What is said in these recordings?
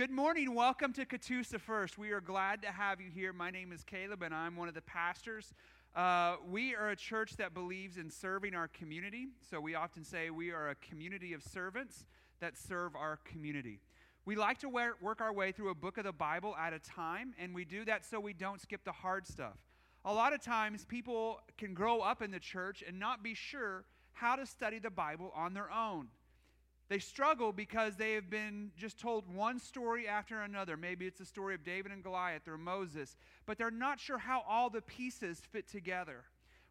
Good morning. Welcome to Catoosa First. We are glad to have you here. My name is Caleb, and I'm one of the pastors. Uh, we are a church that believes in serving our community. So we often say we are a community of servants that serve our community. We like to work our way through a book of the Bible at a time, and we do that so we don't skip the hard stuff. A lot of times, people can grow up in the church and not be sure how to study the Bible on their own. They struggle because they have been just told one story after another. Maybe it's the story of David and Goliath or Moses, but they're not sure how all the pieces fit together.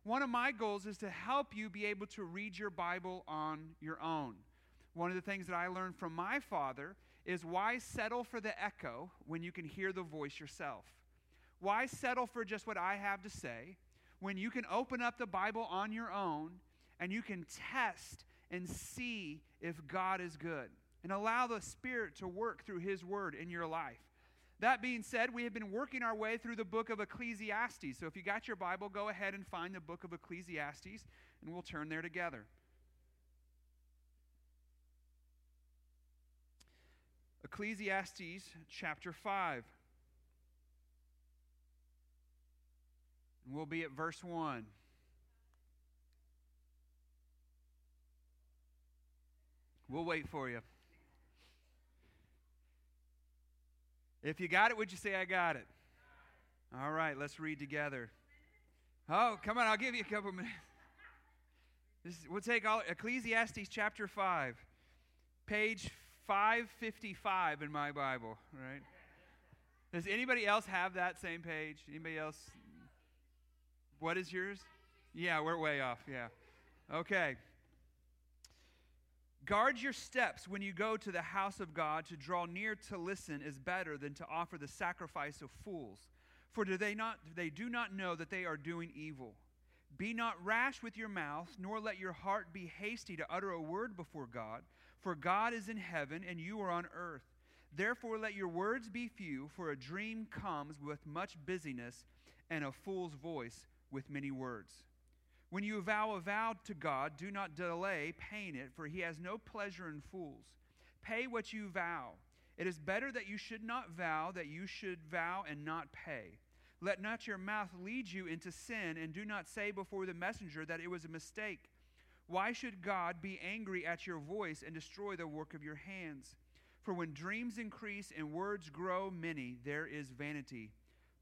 One of my goals is to help you be able to read your Bible on your own. One of the things that I learned from my father is why settle for the echo when you can hear the voice yourself? Why settle for just what I have to say when you can open up the Bible on your own and you can test and see if God is good and allow the Spirit to work through His Word in your life. That being said, we have been working our way through the book of Ecclesiastes. So if you got your Bible, go ahead and find the book of Ecclesiastes, and we'll turn there together. Ecclesiastes chapter 5. And we'll be at verse 1. We'll wait for you. If you got it, would you say, I got it? All right, let's read together. Oh, come on, I'll give you a couple minutes. This, we'll take all Ecclesiastes chapter 5, page 555 in my Bible, right? Does anybody else have that same page? Anybody else? What is yours? Yeah, we're way off. Yeah. Okay. Guard your steps when you go to the house of God. To draw near to listen is better than to offer the sacrifice of fools. For do they not they do not know that they are doing evil. Be not rash with your mouth, nor let your heart be hasty to utter a word before God, for God is in heaven and you are on earth. Therefore let your words be few, for a dream comes with much busyness, and a fool's voice with many words. When you vow a vow to God, do not delay paying it, for he has no pleasure in fools. Pay what you vow. It is better that you should not vow, that you should vow and not pay. Let not your mouth lead you into sin, and do not say before the messenger that it was a mistake. Why should God be angry at your voice and destroy the work of your hands? For when dreams increase and words grow many, there is vanity.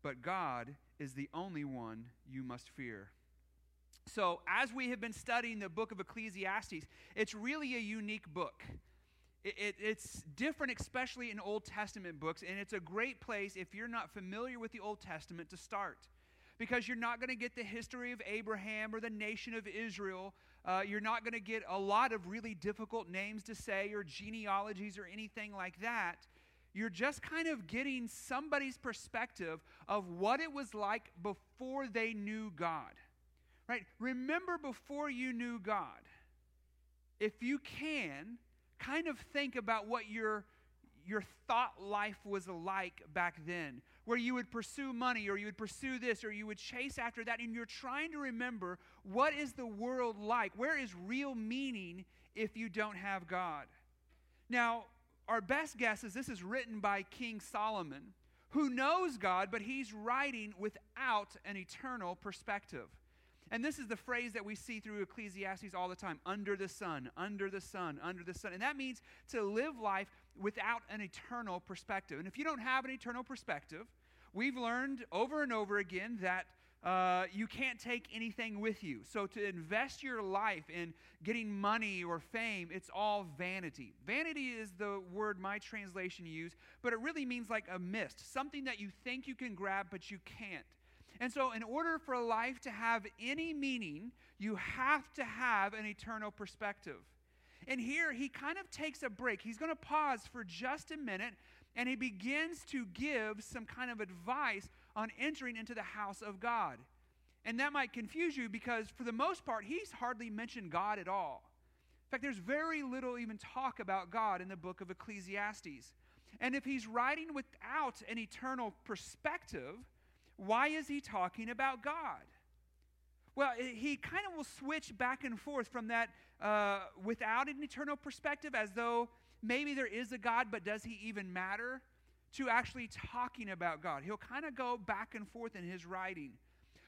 But God is the only one you must fear. So, as we have been studying the book of Ecclesiastes, it's really a unique book. It, it, it's different, especially in Old Testament books, and it's a great place if you're not familiar with the Old Testament to start. Because you're not going to get the history of Abraham or the nation of Israel. Uh, you're not going to get a lot of really difficult names to say or genealogies or anything like that. You're just kind of getting somebody's perspective of what it was like before they knew God. Right? Remember before you knew God. If you can, kind of think about what your your thought life was like back then, where you would pursue money or you would pursue this or you would chase after that, and you're trying to remember what is the world like? Where is real meaning if you don't have God? Now, our best guess is this is written by King Solomon, who knows God, but he's writing without an eternal perspective. And this is the phrase that we see through Ecclesiastes all the time under the sun, under the sun, under the sun. And that means to live life without an eternal perspective. And if you don't have an eternal perspective, we've learned over and over again that uh, you can't take anything with you. So to invest your life in getting money or fame, it's all vanity. Vanity is the word my translation used, but it really means like a mist, something that you think you can grab, but you can't. And so, in order for life to have any meaning, you have to have an eternal perspective. And here, he kind of takes a break. He's going to pause for just a minute and he begins to give some kind of advice on entering into the house of God. And that might confuse you because, for the most part, he's hardly mentioned God at all. In fact, there's very little even talk about God in the book of Ecclesiastes. And if he's writing without an eternal perspective, why is he talking about God? Well, he kind of will switch back and forth from that uh, without an eternal perspective, as though maybe there is a God, but does he even matter? to actually talking about God. He'll kind of go back and forth in his writing.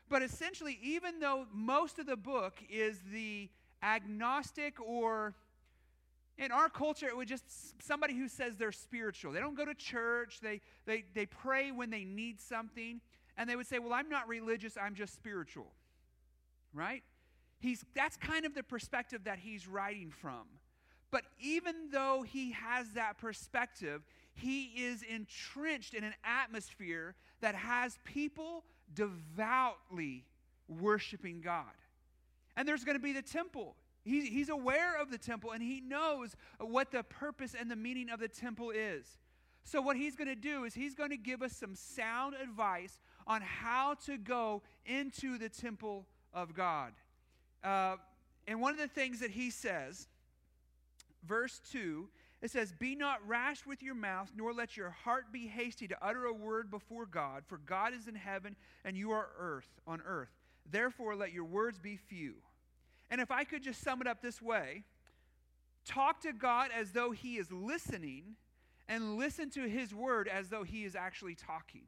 But essentially, even though most of the book is the agnostic or in our culture, it would just somebody who says they're spiritual. They don't go to church, they, they, they pray when they need something, and they would say, Well, I'm not religious, I'm just spiritual. Right? He's, that's kind of the perspective that he's writing from. But even though he has that perspective, he is entrenched in an atmosphere that has people devoutly worshiping God. And there's going to be the temple. He, he's aware of the temple and he knows what the purpose and the meaning of the temple is. So, what he's going to do is he's going to give us some sound advice on how to go into the temple of God. Uh, and one of the things that he says, verse 2, it says, Be not rash with your mouth, nor let your heart be hasty to utter a word before God, for God is in heaven and you are earth on earth. Therefore, let your words be few. And if I could just sum it up this way talk to God as though He is listening, and listen to His word as though He is actually talking.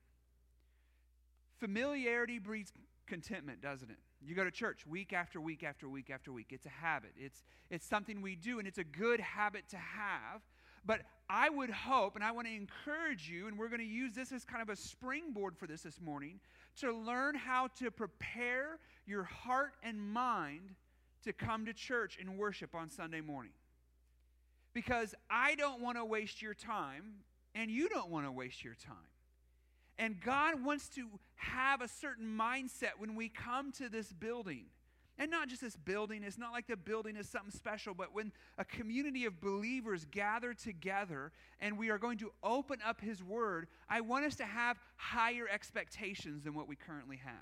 Familiarity breeds contentment, doesn't it? You go to church week after week after week after week. It's a habit. It's, it's something we do, and it's a good habit to have. But I would hope, and I want to encourage you, and we're going to use this as kind of a springboard for this this morning, to learn how to prepare your heart and mind to come to church and worship on Sunday morning. Because I don't want to waste your time, and you don't want to waste your time. And God wants to have a certain mindset when we come to this building. And not just this building, it's not like the building is something special, but when a community of believers gather together and we are going to open up His Word, I want us to have higher expectations than what we currently have.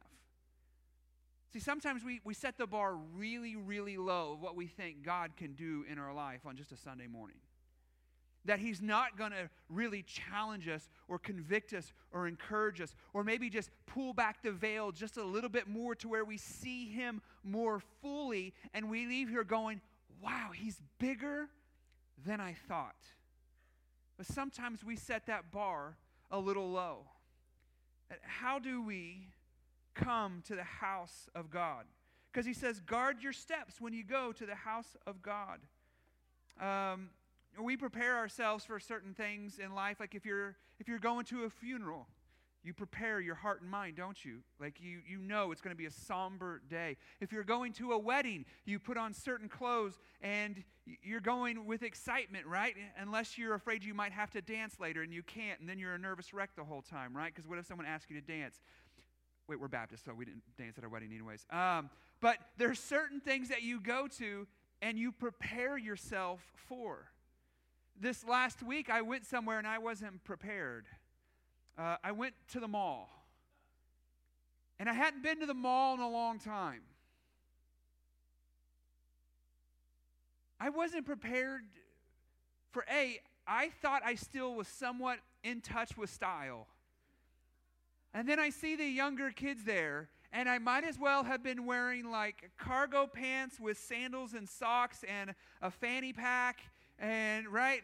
See, sometimes we, we set the bar really, really low of what we think God can do in our life on just a Sunday morning. That He's not going to really challenge us or convict us or encourage us or maybe just pull back the veil just a little bit more to where we see Him more fully and we leave here going, wow, He's bigger than I thought. But sometimes we set that bar a little low. How do we come to the house of God. Because he says, guard your steps when you go to the house of God. Um, we prepare ourselves for certain things in life. Like if you're if you're going to a funeral, you prepare your heart and mind, don't you? Like you you know it's going to be a somber day. If you're going to a wedding, you put on certain clothes and you're going with excitement, right? Unless you're afraid you might have to dance later and you can't, and then you're a nervous wreck the whole time, right? Because what if someone asks you to dance? Wait, we're Baptist, so we didn't dance at our wedding, anyways. Um, but there's certain things that you go to and you prepare yourself for. This last week, I went somewhere and I wasn't prepared. Uh, I went to the mall. And I hadn't been to the mall in a long time. I wasn't prepared for A, I thought I still was somewhat in touch with style. And then I see the younger kids there, and I might as well have been wearing like cargo pants with sandals and socks and a fanny pack, and right?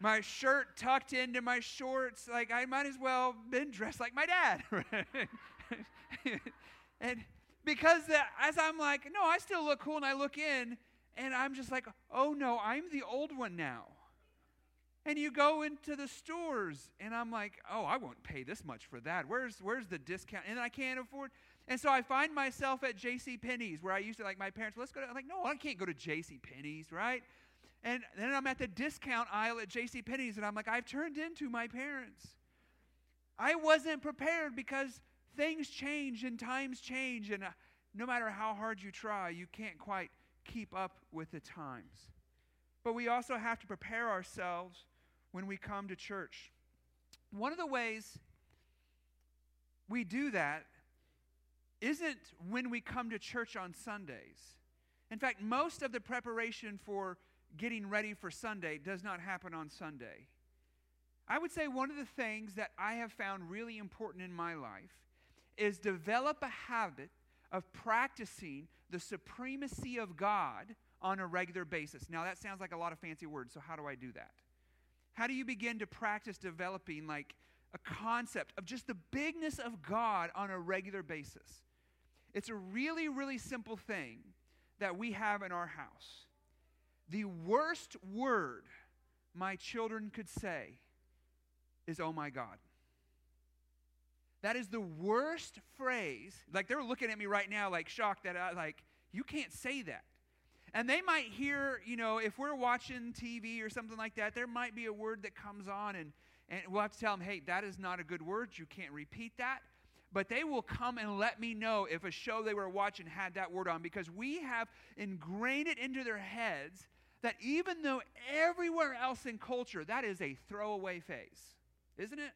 My shirt tucked into my shorts. Like I might as well been dressed like my dad. and because the, as I'm like, no, I still look cool, and I look in, and I'm just like, oh no, I'm the old one now. And you go into the stores, and I'm like, oh, I won't pay this much for that. Where's, where's the discount? And I can't afford. And so I find myself at J.C. Penney's, where I used to like my parents. Let's go. To, I'm like, no, I can't go to J.C. Penney's, right? And then I'm at the discount aisle at J.C. Penney's, and I'm like, I've turned into my parents. I wasn't prepared because things change and times change, and uh, no matter how hard you try, you can't quite keep up with the times. But we also have to prepare ourselves when we come to church. One of the ways we do that isn't when we come to church on Sundays. In fact, most of the preparation for getting ready for Sunday does not happen on Sunday. I would say one of the things that I have found really important in my life is develop a habit of practicing the supremacy of God on a regular basis. Now, that sounds like a lot of fancy words, so how do I do that? How do you begin to practice developing like a concept of just the bigness of God on a regular basis? It's a really, really simple thing that we have in our house. The worst word my children could say is, oh my God. That is the worst phrase. Like they're looking at me right now, like shocked that I, like, you can't say that. And they might hear, you know, if we're watching TV or something like that, there might be a word that comes on, and, and we'll have to tell them, hey, that is not a good word. You can't repeat that. But they will come and let me know if a show they were watching had that word on because we have ingrained it into their heads that even though everywhere else in culture, that is a throwaway phase, isn't it?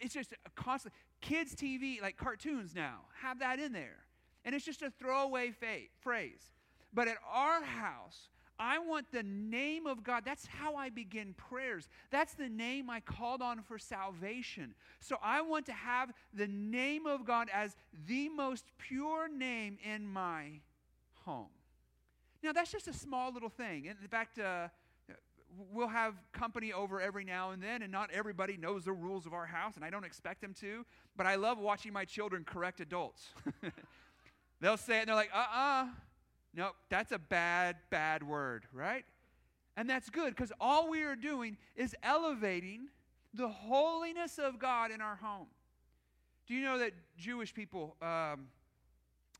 It's just a constant. Kids' TV, like cartoons now, have that in there. And it's just a throwaway fa- phrase. But at our house, I want the name of God. That's how I begin prayers. That's the name I called on for salvation. So I want to have the name of God as the most pure name in my home. Now, that's just a small little thing. In fact, uh, we'll have company over every now and then, and not everybody knows the rules of our house, and I don't expect them to. But I love watching my children correct adults. They'll say it, and they're like, uh uh-uh. uh no, that's a bad, bad word, right? And that's good because all we are doing is elevating the holiness of God in our home. Do you know that Jewish people, um,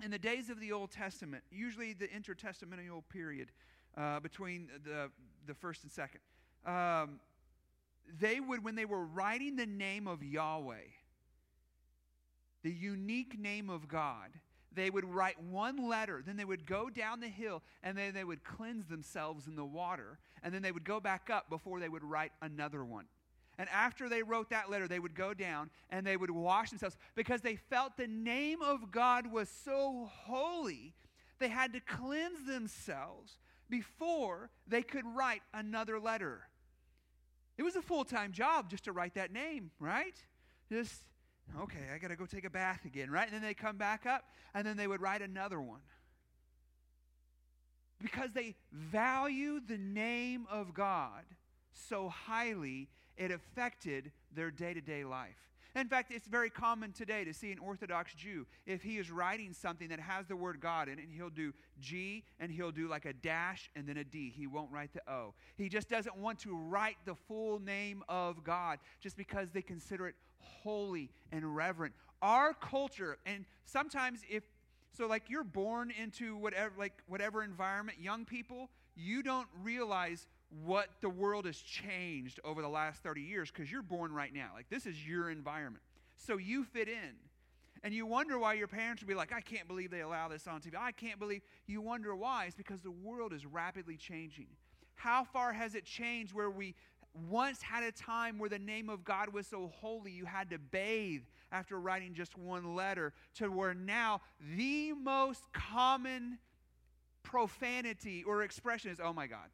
in the days of the Old Testament, usually the intertestamental period uh, between the, the first and second, um, they would, when they were writing the name of Yahweh, the unique name of God, they would write one letter, then they would go down the hill, and then they would cleanse themselves in the water, and then they would go back up before they would write another one. And after they wrote that letter, they would go down and they would wash themselves because they felt the name of God was so holy, they had to cleanse themselves before they could write another letter. It was a full time job just to write that name, right? Just, okay, I got to go take a bath again, right? And then they come back up and then they would write another one. Because they value the name of God so highly, it affected their day to day life. In fact, it's very common today to see an Orthodox Jew, if he is writing something that has the word God in it, he'll do G and he'll do like a dash and then a D. He won't write the O. He just doesn't want to write the full name of God just because they consider it holy and reverent. Our culture, and sometimes if so like you're born into whatever like whatever environment, young people, you don't realize what the world has changed over the last 30 years because you're born right now. Like, this is your environment. So you fit in. And you wonder why your parents would be like, I can't believe they allow this on TV. I can't believe. You wonder why. It's because the world is rapidly changing. How far has it changed where we once had a time where the name of God was so holy you had to bathe after writing just one letter to where now the most common profanity or expression is, oh my God.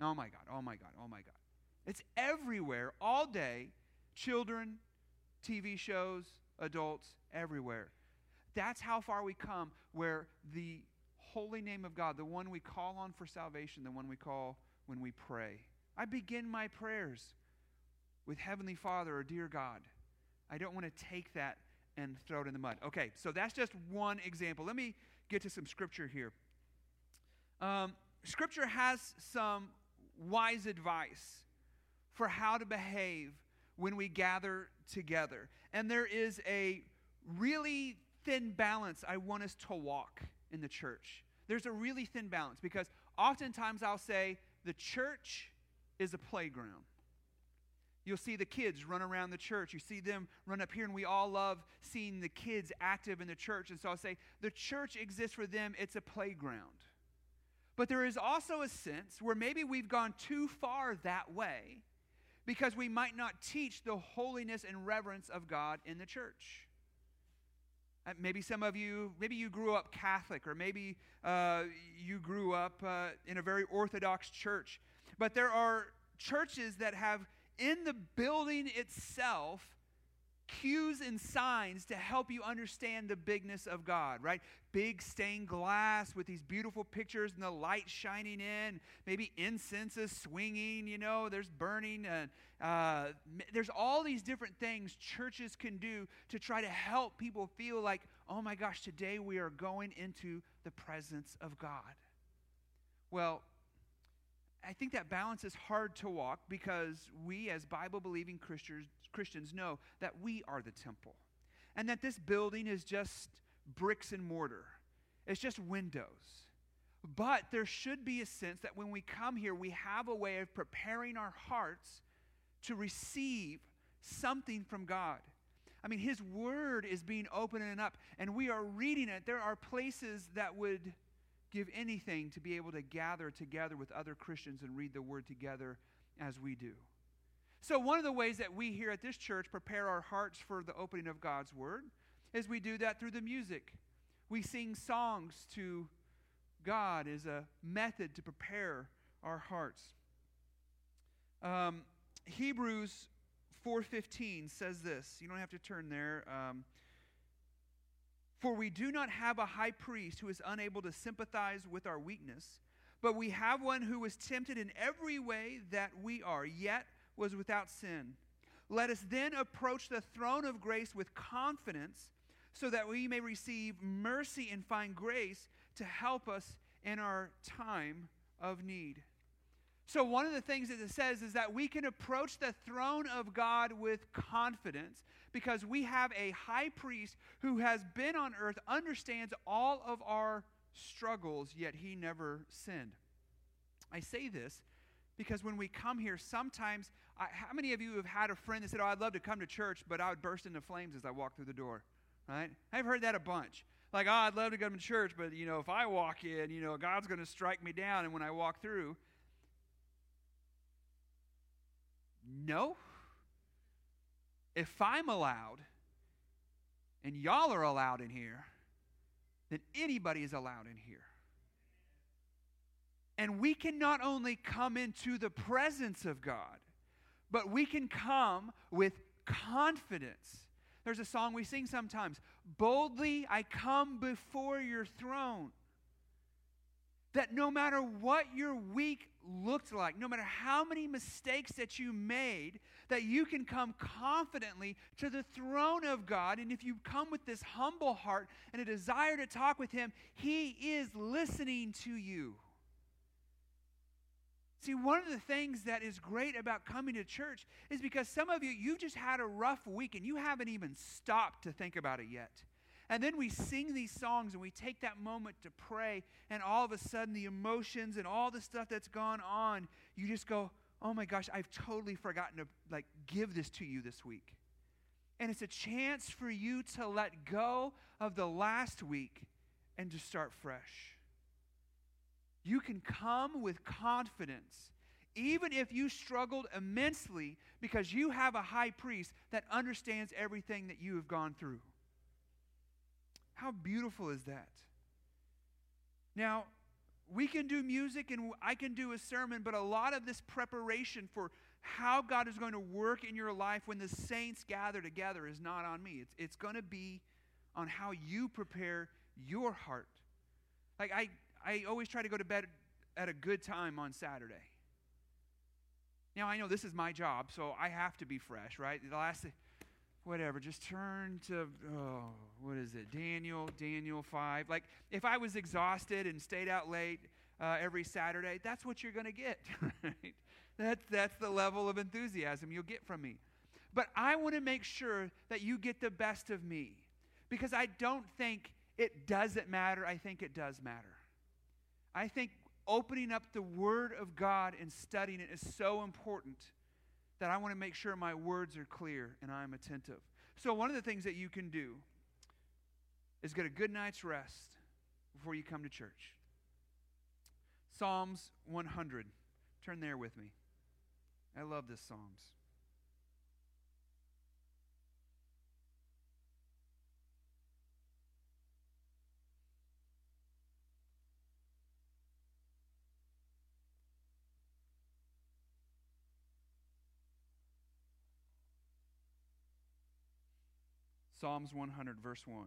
Oh my God, oh my God, oh my God. It's everywhere, all day. Children, TV shows, adults, everywhere. That's how far we come, where the holy name of God, the one we call on for salvation, the one we call when we pray. I begin my prayers with Heavenly Father or Dear God. I don't want to take that and throw it in the mud. Okay, so that's just one example. Let me get to some scripture here. Um, scripture has some wise advice for how to behave when we gather together. And there is a really thin balance I want us to walk in the church. There's a really thin balance because oftentimes I'll say the church is a playground. You'll see the kids run around the church. You see them run up here, and we all love seeing the kids active in the church. And so I'll say the church exists for them, it's a playground. But there is also a sense where maybe we've gone too far that way because we might not teach the holiness and reverence of God in the church. Uh, maybe some of you, maybe you grew up Catholic, or maybe uh, you grew up uh, in a very Orthodox church. But there are churches that have, in the building itself, cues and signs to help you understand the bigness of God, right? Big stained glass with these beautiful pictures and the light shining in, maybe incense is swinging, you know, there's burning. And, uh, there's all these different things churches can do to try to help people feel like, oh my gosh, today we are going into the presence of God. Well, I think that balance is hard to walk because we, as Bible believing Christians, Christians, know that we are the temple and that this building is just bricks and mortar, it's just windows. But there should be a sense that when we come here, we have a way of preparing our hearts to receive something from God. I mean, His Word is being opened up, and we are reading it. There are places that would give anything to be able to gather together with other Christians and read the Word together as we do. So, one of the ways that we here at this church prepare our hearts for the opening of God's Word is we do that through the music. We sing songs to God as a method to prepare our hearts. Um, Hebrews 4:15 says this. You don't have to turn there. Um, for we do not have a high priest who is unable to sympathize with our weakness, but we have one who was tempted in every way that we are, yet was without sin. Let us then approach the throne of grace with confidence so that we may receive mercy and find grace to help us in our time of need. So, one of the things that it says is that we can approach the throne of God with confidence because we have a high priest who has been on earth, understands all of our struggles, yet he never sinned. I say this because when we come here, sometimes, I, how many of you have had a friend that said, Oh, I'd love to come to church, but I would burst into flames as I walk through the door? Right? I've heard that a bunch. Like, oh, I'd love to come to church, but, you know, if I walk in, you know, God's going to strike me down. And when I walk through, No. If I'm allowed and y'all are allowed in here, then anybody is allowed in here. And we can not only come into the presence of God, but we can come with confidence. There's a song we sing sometimes Boldly I come before your throne. That no matter what your week looked like, no matter how many mistakes that you made, that you can come confidently to the throne of God. And if you come with this humble heart and a desire to talk with Him, He is listening to you. See, one of the things that is great about coming to church is because some of you, you've just had a rough week and you haven't even stopped to think about it yet. And then we sing these songs and we take that moment to pray, and all of a sudden, the emotions and all the stuff that's gone on, you just go, oh my gosh, I've totally forgotten to like give this to you this week. And it's a chance for you to let go of the last week and to start fresh. You can come with confidence, even if you struggled immensely, because you have a high priest that understands everything that you have gone through. How beautiful is that? Now, we can do music and I can do a sermon, but a lot of this preparation for how God is going to work in your life when the saints gather together is not on me. It's, it's going to be on how you prepare your heart. Like, I, I always try to go to bed at a good time on Saturday. Now, I know this is my job, so I have to be fresh, right? The last whatever, just turn to, oh, what is it? Daniel, Daniel 5. Like, if I was exhausted and stayed out late uh, every Saturday, that's what you're going to get, right? That's, that's the level of enthusiasm you'll get from me. But I want to make sure that you get the best of me because I don't think it doesn't matter. I think it does matter. I think opening up the Word of God and studying it is so important that I want to make sure my words are clear and I'm attentive. So, one of the things that you can do is get a good night's rest before you come to church. Psalms 100. Turn there with me. I love this Psalms. Psalms 100, verse 1.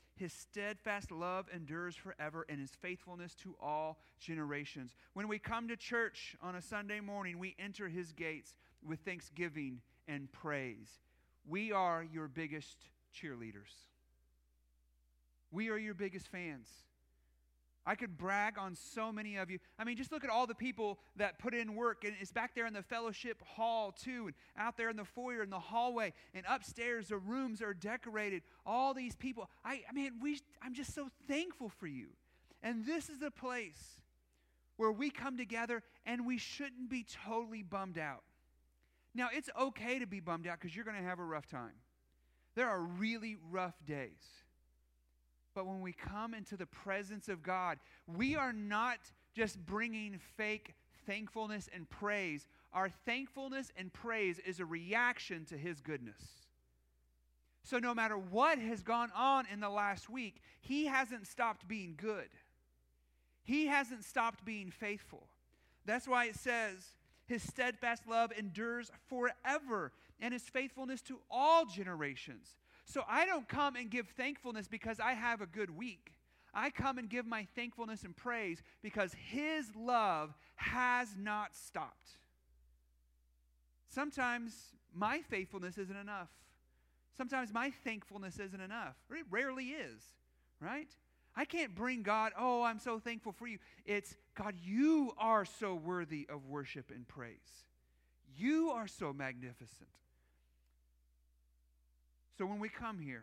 His steadfast love endures forever, and his faithfulness to all generations. When we come to church on a Sunday morning, we enter his gates with thanksgiving and praise. We are your biggest cheerleaders. We are your biggest fans. I could brag on so many of you. I mean, just look at all the people that put in work. And it's back there in the fellowship hall, too, and out there in the foyer, in the hallway, and upstairs, the rooms are decorated. All these people. I, I mean, we, I'm just so thankful for you. And this is a place where we come together and we shouldn't be totally bummed out. Now, it's okay to be bummed out because you're going to have a rough time. There are really rough days. But when we come into the presence of God, we are not just bringing fake thankfulness and praise. Our thankfulness and praise is a reaction to His goodness. So, no matter what has gone on in the last week, He hasn't stopped being good. He hasn't stopped being faithful. That's why it says, His steadfast love endures forever, and His faithfulness to all generations. So I don't come and give thankfulness because I have a good week. I come and give my thankfulness and praise because His love has not stopped. Sometimes my faithfulness isn't enough. Sometimes my thankfulness isn't enough. It rarely is, right? I can't bring God, oh, I'm so thankful for you. It's, God, you are so worthy of worship and praise. You are so magnificent. So when we come here,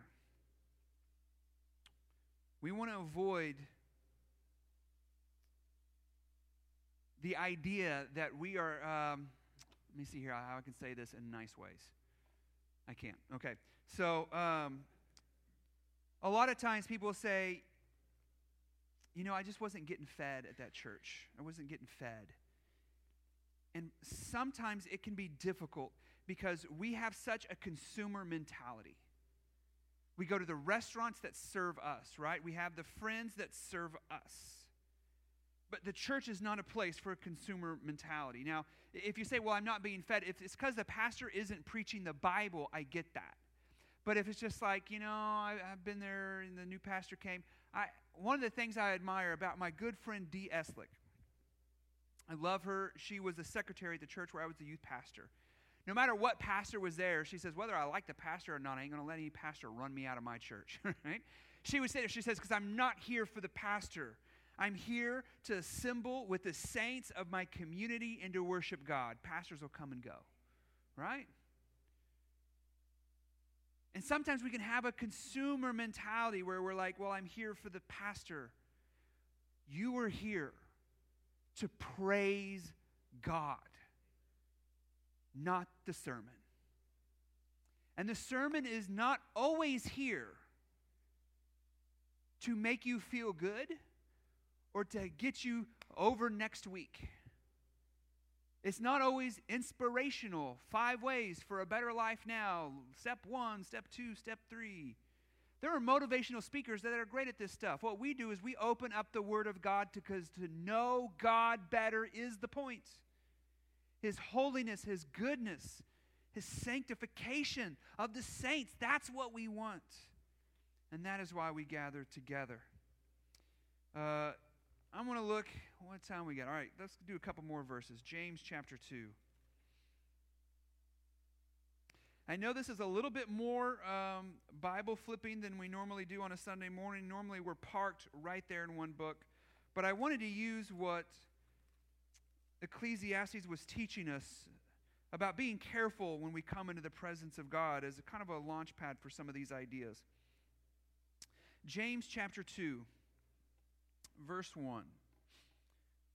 we want to avoid the idea that we are, um, let me see here how I can say this in nice ways. I can't. Okay. So, um, a lot of times people say, you know, I just wasn't getting fed at that church. I wasn't getting fed. And sometimes it can be difficult because we have such a consumer mentality. We go to the restaurants that serve us, right? We have the friends that serve us. But the church is not a place for a consumer mentality. Now, if you say, well, I'm not being fed, if it's because the pastor isn't preaching the Bible, I get that. But if it's just like, you know, I, have been there and the new pastor came, I, one of the things I admire about my good friend Dee Eslick, I love her. She was the secretary at the church where I was the youth pastor. No matter what pastor was there, she says, whether I like the pastor or not, I ain't going to let any pastor run me out of my church. right? She would say, she says, because I'm not here for the pastor. I'm here to assemble with the saints of my community and to worship God. Pastors will come and go, right? And sometimes we can have a consumer mentality where we're like, well, I'm here for the pastor. You are here to praise God not the sermon. And the sermon is not always here to make you feel good or to get you over next week. It's not always inspirational. Five ways for a better life now. Step one, step two, step three. There are motivational speakers that are great at this stuff. What we do is we open up the Word of God because to know God better is the point. His holiness, His goodness, His sanctification of the saints. That's what we want. And that is why we gather together. Uh, I'm going to look, what time we got? All right, let's do a couple more verses. James chapter 2. I know this is a little bit more um, Bible flipping than we normally do on a Sunday morning. Normally we're parked right there in one book. But I wanted to use what Ecclesiastes was teaching us about being careful when we come into the presence of God as a kind of a launch pad for some of these ideas. James chapter 2, verse 1.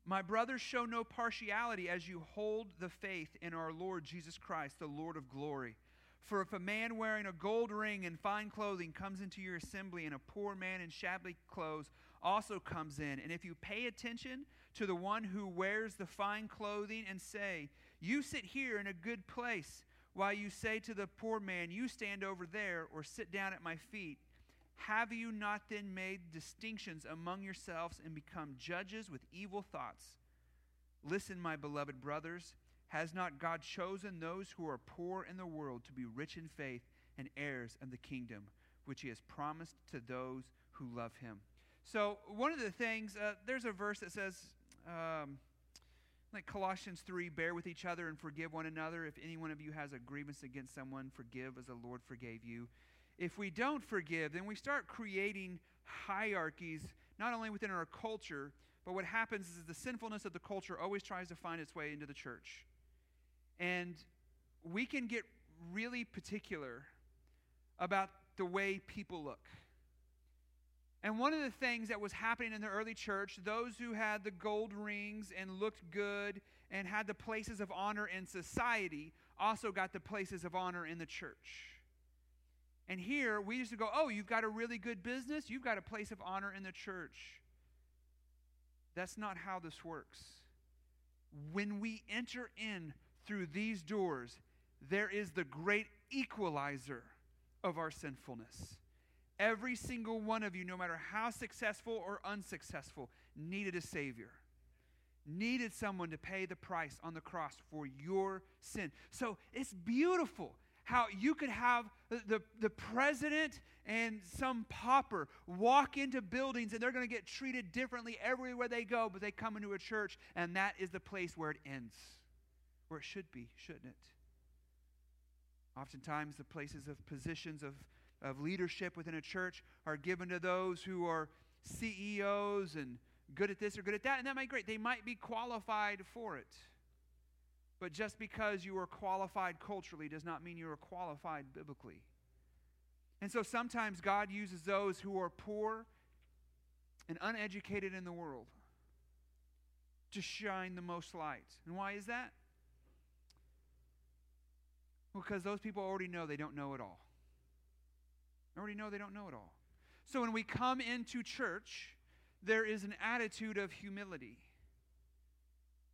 My brothers, show no partiality as you hold the faith in our Lord Jesus Christ, the Lord of glory. For if a man wearing a gold ring and fine clothing comes into your assembly, and a poor man in shabby clothes also comes in, and if you pay attention to the one who wears the fine clothing and say, You sit here in a good place, while you say to the poor man, You stand over there, or sit down at my feet, have you not then made distinctions among yourselves and become judges with evil thoughts? Listen, my beloved brothers. Has not God chosen those who are poor in the world to be rich in faith and heirs of the kingdom, which he has promised to those who love him? So, one of the things, uh, there's a verse that says, um, like Colossians 3, bear with each other and forgive one another. If any one of you has a grievance against someone, forgive as the Lord forgave you. If we don't forgive, then we start creating hierarchies, not only within our culture, but what happens is the sinfulness of the culture always tries to find its way into the church. And we can get really particular about the way people look. And one of the things that was happening in the early church, those who had the gold rings and looked good and had the places of honor in society also got the places of honor in the church. And here we used to go, oh, you've got a really good business, you've got a place of honor in the church. That's not how this works. When we enter in through these doors, there is the great equalizer of our sinfulness. Every single one of you, no matter how successful or unsuccessful, needed a Savior, needed someone to pay the price on the cross for your sin. So it's beautiful how you could have the, the, president and some pauper walk into buildings and they're going to get treated differently everywhere they go, but they come into a church and that is the place where it ends where it should be, shouldn't it? Oftentimes, the places of positions of, of leadership within a church are given to those who are CEOs and good at this or good at that, and that might be great. They might be qualified for it. But just because you are qualified culturally does not mean you are qualified biblically. And so sometimes God uses those who are poor and uneducated in the world to shine the most light. And why is that? Because those people already know they don't know it all. They already know they don't know it all. So when we come into church, there is an attitude of humility.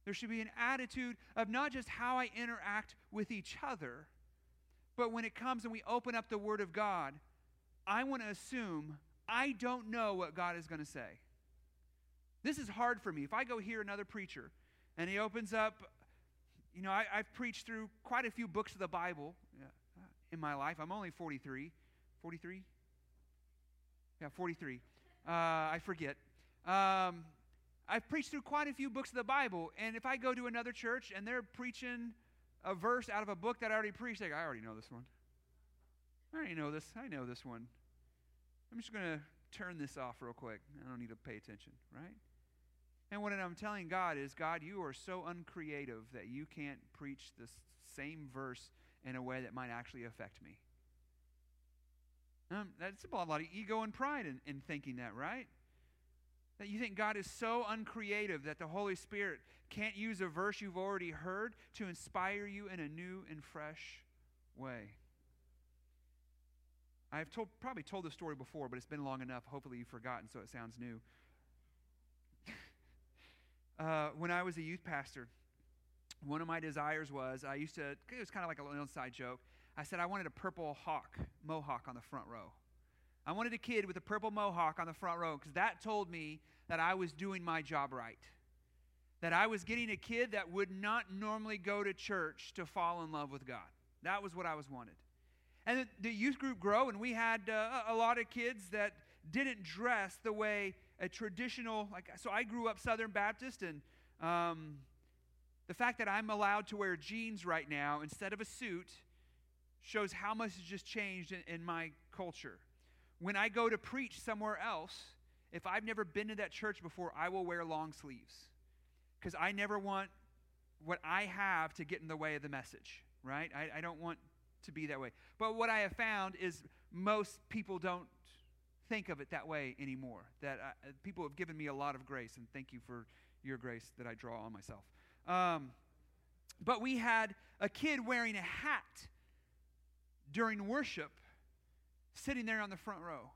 There should be an attitude of not just how I interact with each other, but when it comes and we open up the Word of God, I want to assume I don't know what God is going to say. This is hard for me. If I go hear another preacher and he opens up you know, I, have preached through quite a few books of the Bible uh, in my life. I'm only 43. 43? Yeah, 43. Uh, I forget. Um, I've preached through quite a few books of the Bible, and if I go to another church and they're preaching a verse out of a book that I already preached, like, I already know this one. I already know this. I know this one. I'm just going to turn this off real quick. I don't need to pay attention, right? And what I'm telling God is, God, you are so uncreative that you can't preach the same verse in a way that might actually affect me. Um, that's a lot of ego and pride in, in thinking that, right? That you think God is so uncreative that the Holy Spirit can't use a verse you've already heard to inspire you in a new and fresh way. I've told, probably told this story before, but it's been long enough. Hopefully, you've forgotten, so it sounds new. Uh, when I was a youth pastor, one of my desires was I used to, it was kind of like a little inside joke. I said I wanted a purple hawk, mohawk on the front row. I wanted a kid with a purple mohawk on the front row because that told me that I was doing my job right. That I was getting a kid that would not normally go to church to fall in love with God. That was what I was wanted. And the youth group grew, and we had uh, a lot of kids that didn't dress the way a traditional, like, so I grew up Southern Baptist, and um, the fact that I'm allowed to wear jeans right now instead of a suit shows how much has just changed in, in my culture. When I go to preach somewhere else, if I've never been to that church before, I will wear long sleeves because I never want what I have to get in the way of the message, right? I, I don't want to be that way. But what I have found is most people don't think of it that way anymore. That I, people have given me a lot of grace, and thank you for your grace that I draw on myself. Um, but we had a kid wearing a hat during worship, sitting there on the front row.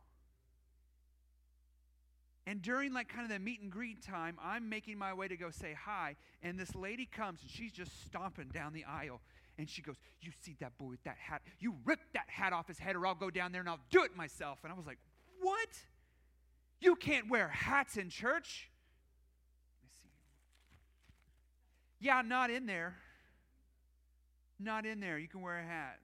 And during like kind of the meet and greet time, I'm making my way to go say hi, and this lady comes and she's just stomping down the aisle. And she goes, You see that boy with that hat? You rip that hat off his head, or I'll go down there and I'll do it myself. And I was like, What? You can't wear hats in church. Yeah, not in there. Not in there. You can wear a hat.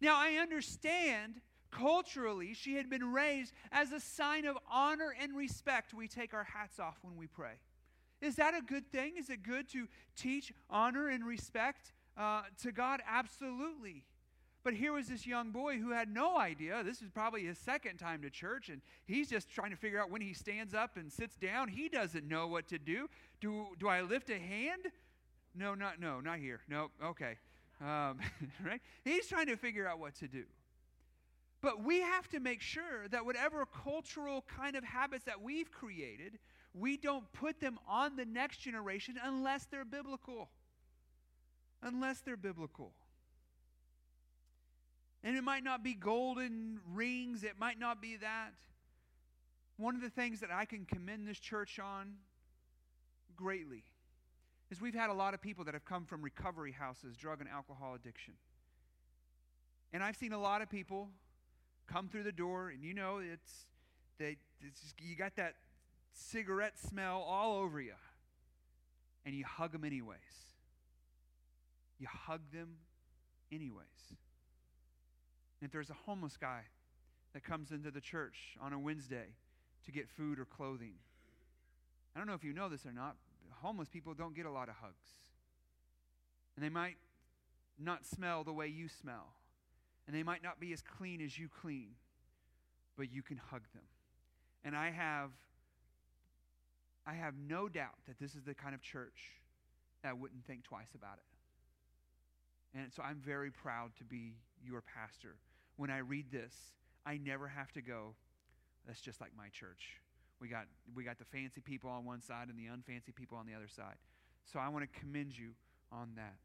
Now, I understand culturally she had been raised as a sign of honor and respect. We take our hats off when we pray. Is that a good thing? Is it good to teach honor and respect uh, to God? Absolutely. But here was this young boy who had no idea. This is probably his second time to church, and he's just trying to figure out when he stands up and sits down. He doesn't know what to do. Do, do I lift a hand? No, not no, not here. No, okay. Um, right? He's trying to figure out what to do. But we have to make sure that whatever cultural kind of habits that we've created, we don't put them on the next generation unless they're biblical. Unless they're biblical. And it might not be golden rings, it might not be that. One of the things that I can commend this church on greatly is we've had a lot of people that have come from recovery houses, drug and alcohol addiction. And I've seen a lot of people come through the door, and you know, it's, they, it's just, you got that cigarette smell all over you. And you hug them anyways. You hug them anyways. And if there's a homeless guy that comes into the church on a Wednesday to get food or clothing, I don't know if you know this or not, homeless people don't get a lot of hugs. And they might not smell the way you smell. And they might not be as clean as you clean, but you can hug them. And I have I have no doubt that this is the kind of church that wouldn't think twice about it. And so I'm very proud to be your pastor. When I read this, I never have to go, that's just like my church. We got, we got the fancy people on one side and the unfancy people on the other side. So I want to commend you on that.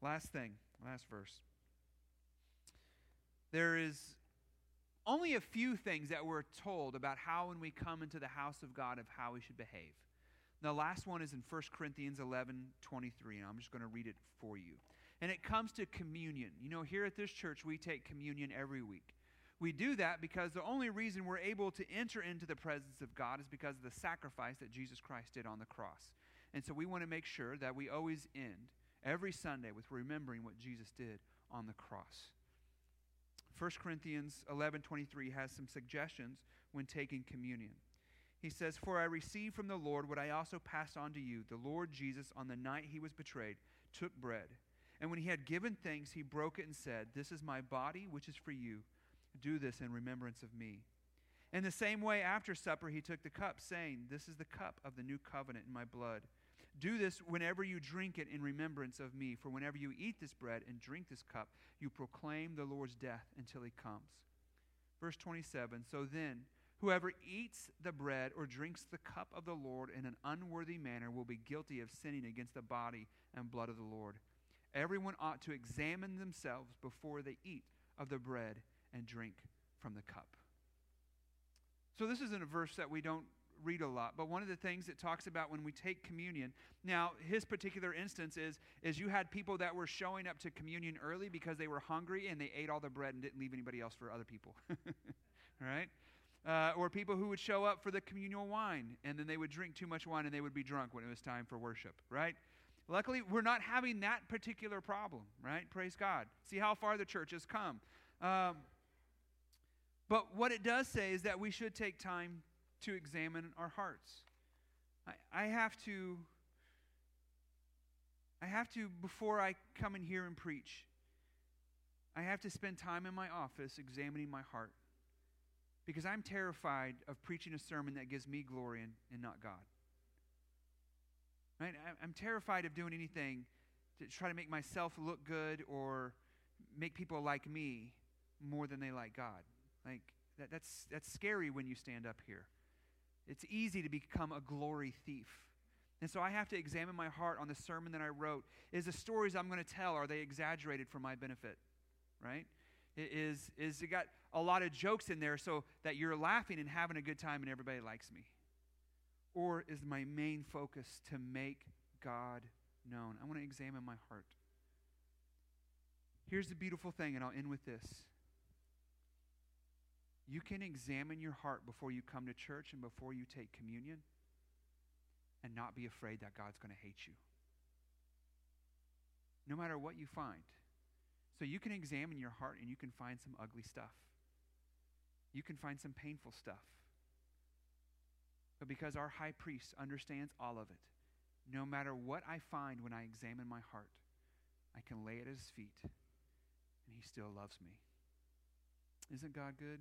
Last thing, last verse. There is only a few things that we're told about how, when we come into the house of God, of how we should behave. The last one is in 1 Corinthians 11 23, and I'm just going to read it for you. And it comes to communion. You know, here at this church, we take communion every week. We do that because the only reason we're able to enter into the presence of God is because of the sacrifice that Jesus Christ did on the cross. And so we want to make sure that we always end every Sunday with remembering what Jesus did on the cross. 1 Corinthians 11:23 has some suggestions when taking communion. He says, "For I received from the Lord what I also passed on to you. The Lord Jesus on the night he was betrayed took bread, and when he had given thanks, he broke it and said, "This is my body, which is for you. Do this in remembrance of me. In the same way, after supper, he took the cup, saying, This is the cup of the new covenant in my blood. Do this whenever you drink it in remembrance of me. For whenever you eat this bread and drink this cup, you proclaim the Lord's death until he comes. Verse 27 So then, whoever eats the bread or drinks the cup of the Lord in an unworthy manner will be guilty of sinning against the body and blood of the Lord. Everyone ought to examine themselves before they eat of the bread and drink from the cup. So, this isn't a verse that we don't read a lot, but one of the things it talks about when we take communion. Now, his particular instance is, is you had people that were showing up to communion early because they were hungry and they ate all the bread and didn't leave anybody else for other people. right? Uh, or people who would show up for the communal wine and then they would drink too much wine and they would be drunk when it was time for worship, right? Luckily, we're not having that particular problem, right? Praise God. See how far the church has come. Um, but what it does say is that we should take time to examine our hearts. I, I have to, I have to, before I come in here and preach, I have to spend time in my office examining my heart. Because I'm terrified of preaching a sermon that gives me glory and, and not God. Right? I'm terrified of doing anything to try to make myself look good or make people like me more than they like God. Like, that, that's, that's scary when you stand up here. It's easy to become a glory thief. And so I have to examine my heart on the sermon that I wrote. Is the stories I'm going to tell, are they exaggerated for my benefit? Right? I- Is, is it got a lot of jokes in there so that you're laughing and having a good time and everybody likes me? Or is my main focus to make God known? I want to examine my heart. Here's the beautiful thing, and I'll end with this. You can examine your heart before you come to church and before you take communion and not be afraid that God's going to hate you. No matter what you find. So you can examine your heart and you can find some ugly stuff. You can find some painful stuff. But because our high priest understands all of it, no matter what I find when I examine my heart, I can lay it at his feet and he still loves me. Isn't God good?